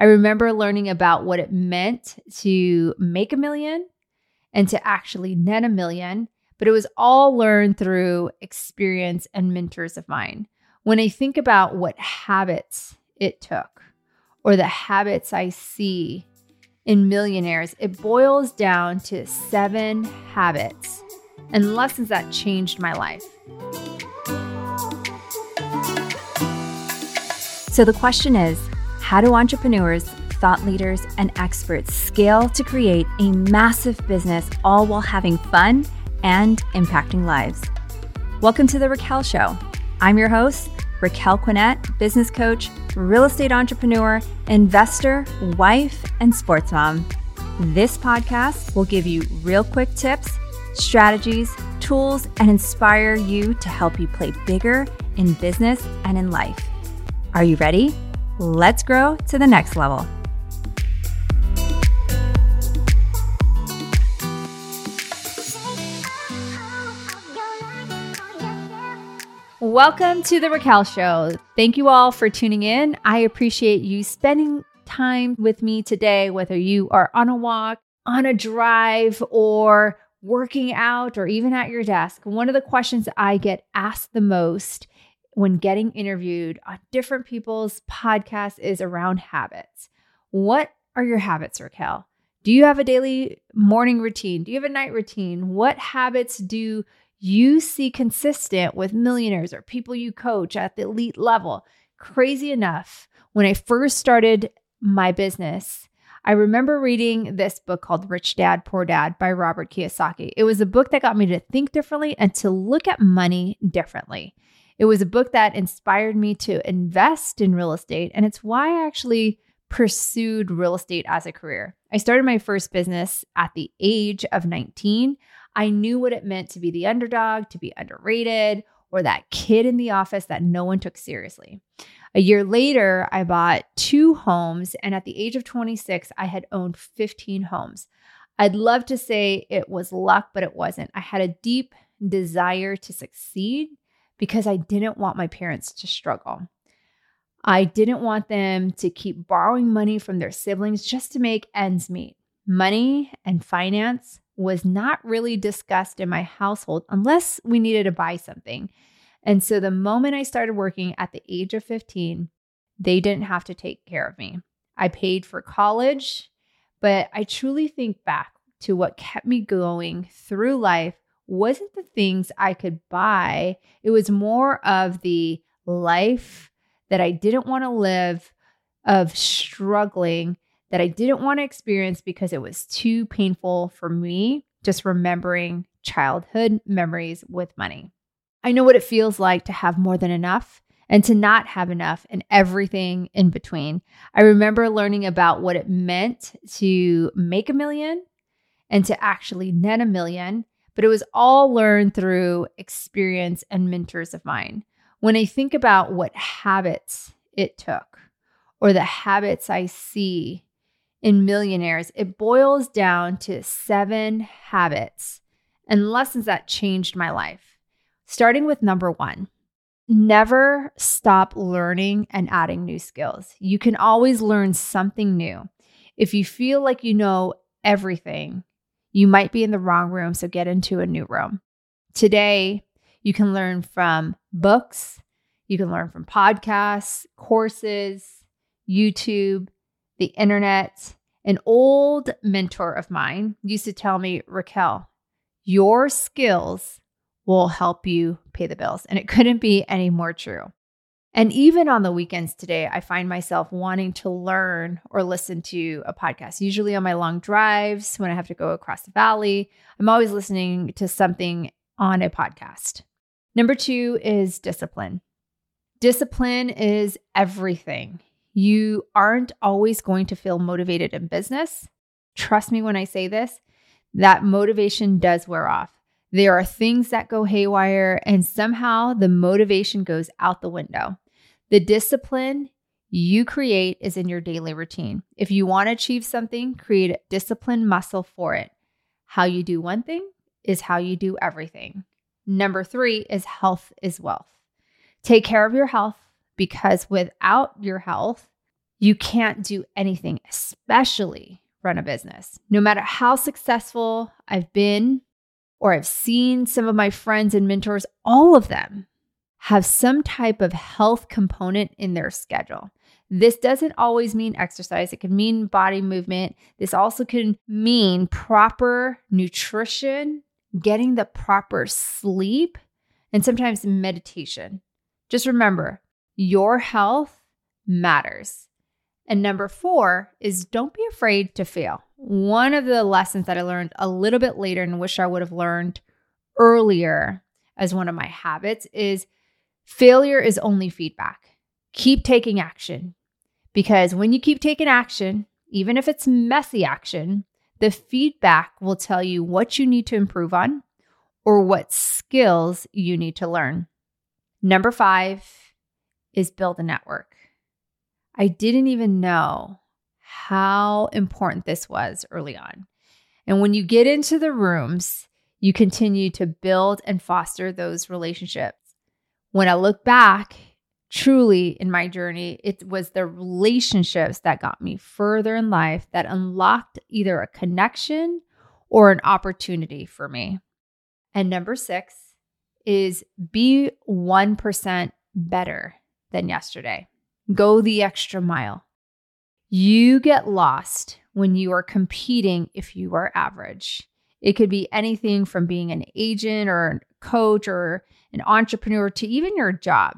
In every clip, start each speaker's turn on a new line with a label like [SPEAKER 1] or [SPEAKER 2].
[SPEAKER 1] I remember learning about what it meant to make a million and to actually net a million, but it was all learned through experience and mentors of mine. When I think about what habits it took or the habits I see in millionaires, it boils down to seven habits and lessons that changed my life.
[SPEAKER 2] So the question is how do entrepreneurs, thought leaders, and experts scale to create a massive business all while having fun and impacting lives? Welcome to The Raquel Show. I'm your host, Raquel Quinet, business coach, real estate entrepreneur, investor, wife, and sports mom. This podcast will give you real quick tips, strategies, tools, and inspire you to help you play bigger in business and in life. Are you ready? Let's grow to the next level.
[SPEAKER 1] Welcome to the Raquel Show. Thank you all for tuning in. I appreciate you spending time with me today, whether you are on a walk, on a drive, or working out, or even at your desk. One of the questions I get asked the most when getting interviewed on different people's podcasts is around habits. What are your habits, Raquel? Do you have a daily morning routine? Do you have a night routine? What habits do you see consistent with millionaires or people you coach at the elite level? Crazy enough, when I first started my business, I remember reading this book called Rich Dad, Poor Dad by Robert Kiyosaki. It was a book that got me to think differently and to look at money differently. It was a book that inspired me to invest in real estate. And it's why I actually pursued real estate as a career. I started my first business at the age of 19. I knew what it meant to be the underdog, to be underrated, or that kid in the office that no one took seriously. A year later, I bought two homes, and at the age of 26, I had owned 15 homes. I'd love to say it was luck, but it wasn't. I had a deep desire to succeed because I didn't want my parents to struggle. I didn't want them to keep borrowing money from their siblings just to make ends meet. Money and finance was not really discussed in my household unless we needed to buy something. And so the moment I started working at the age of 15, they didn't have to take care of me. I paid for college, but I truly think back to what kept me going through life wasn't the things I could buy. It was more of the life that I didn't want to live, of struggling that I didn't want to experience because it was too painful for me, just remembering childhood memories with money. I know what it feels like to have more than enough and to not have enough and everything in between. I remember learning about what it meant to make a million and to actually net a million but it was all learned through experience and mentors of mine. When I think about what habits it took or the habits I see in millionaires, it boils down to seven habits and lessons that changed my life. Starting with number one, never stop learning and adding new skills. You can always learn something new. If you feel like you know everything, you might be in the wrong room, so get into a new room. Today, you can learn from books, you can learn from podcasts, courses, YouTube, the internet. An old mentor of mine used to tell me, Raquel, your skills will help you pay the bills. And it couldn't be any more true. And even on the weekends today, I find myself wanting to learn or listen to a podcast. Usually on my long drives, when I have to go across the valley, I'm always listening to something on a podcast. Number two is discipline. Discipline is everything. You aren't always going to feel motivated in business. Trust me when I say this, that motivation does wear off. There are things that go haywire, and somehow the motivation goes out the window. The discipline you create is in your daily routine. If you want to achieve something, create a discipline muscle for it. How you do one thing is how you do everything. Number three is health is wealth. Take care of your health because without your health, you can't do anything, especially run a business. No matter how successful I've been or I've seen some of my friends and mentors, all of them have some type of health component in their schedule. This doesn't always mean exercise, it can mean body movement. This also can mean proper nutrition, getting the proper sleep, and sometimes meditation. Just remember, your health matters. And number four is don't be afraid to fail. One of the lessons that I learned a little bit later and wish I would have learned earlier as one of my habits is failure is only feedback. Keep taking action because when you keep taking action, even if it's messy action, the feedback will tell you what you need to improve on or what skills you need to learn. Number five is build a network. I didn't even know how important this was early on. And when you get into the rooms, you continue to build and foster those relationships. When I look back, truly in my journey, it was the relationships that got me further in life that unlocked either a connection or an opportunity for me. And number six is be 1% better than yesterday. Go the extra mile. You get lost when you are competing if you are average. It could be anything from being an agent or a coach or an entrepreneur to even your job.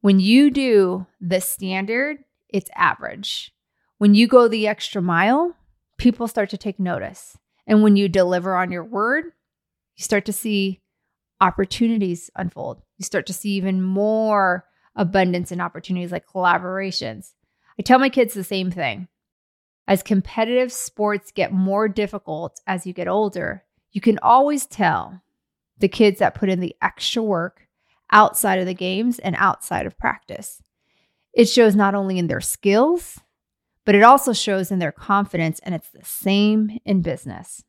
[SPEAKER 1] When you do the standard, it's average. When you go the extra mile, people start to take notice. And when you deliver on your word, you start to see opportunities unfold. You start to see even more abundance and opportunities like collaborations. I tell my kids the same thing. As competitive sports get more difficult as you get older, you can always tell the kids that put in the extra work outside of the games and outside of practice. It shows not only in their skills, but it also shows in their confidence, and it's the same in business.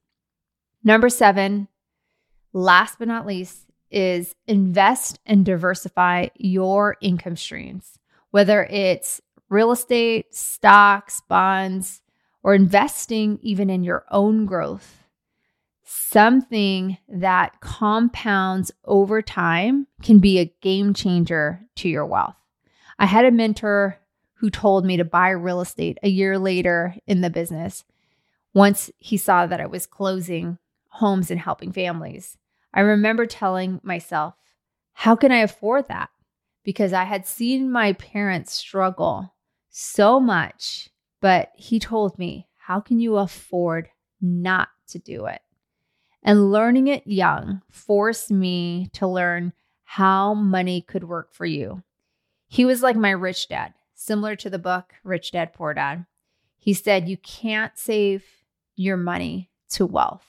[SPEAKER 1] Number seven, last but not least, is invest and diversify your income streams, whether it's real estate, stocks, bonds, or investing even in your own growth something that compounds over time can be a game changer to your wealth. I had a mentor who told me to buy real estate a year later in the business once he saw that I was closing homes and helping families. I remember telling myself, How can I afford that? Because I had seen my parents struggle so much, but he told me, How can you afford not to do it? And learning it young forced me to learn how money could work for you. He was like my rich dad, similar to the book Rich Dad Poor Dad. He said, You can't save your money to wealth.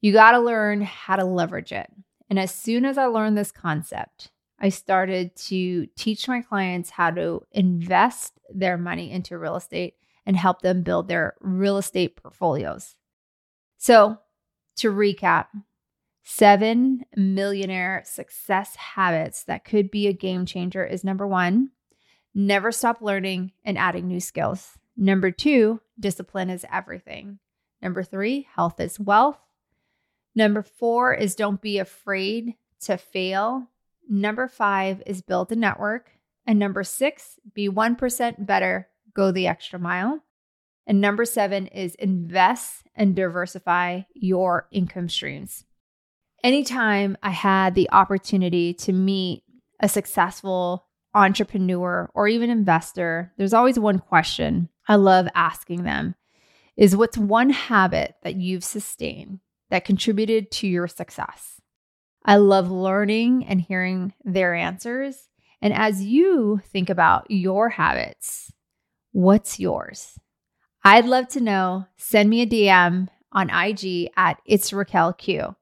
[SPEAKER 1] You got to learn how to leverage it. And as soon as I learned this concept, I started to teach my clients how to invest their money into real estate and help them build their real estate portfolios. So, to recap, seven millionaire success habits that could be a game changer is number one, never stop learning and adding new skills. Number two, discipline is everything. Number three, health is wealth. Number four is don't be afraid to fail. Number five is build a network. And number six, be 1% better, go the extra mile. And number seven is invest and diversify your income streams. Anytime I had the opportunity to meet a successful entrepreneur or even investor, there's always one question I love asking them is what's one habit that you've sustained that contributed to your success? I love learning and hearing their answers. And as you think about your habits, what's yours? I'd love to know. Send me a DM on IG at It's Raquel Q.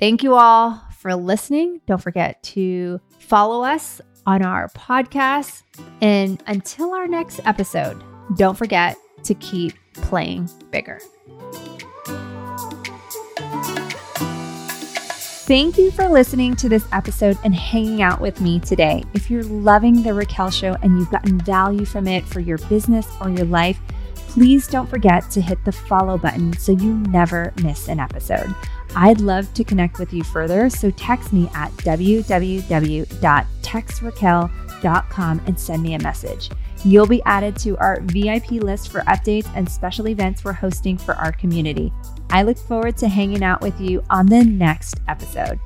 [SPEAKER 1] Thank you all for listening. Don't forget to follow us on our podcast. And until our next episode, don't forget to keep playing bigger. Thank you for listening to this episode and hanging out with me today. If you're loving The Raquel Show and you've gotten value from it for your business or your life, please don't forget to hit the follow button so you never miss an episode. I'd love to connect with you further, so text me at www.textraquel.com and send me a message. You'll be added to our VIP list for updates and special events we're hosting for our community. I look forward to hanging out with you on the next episode.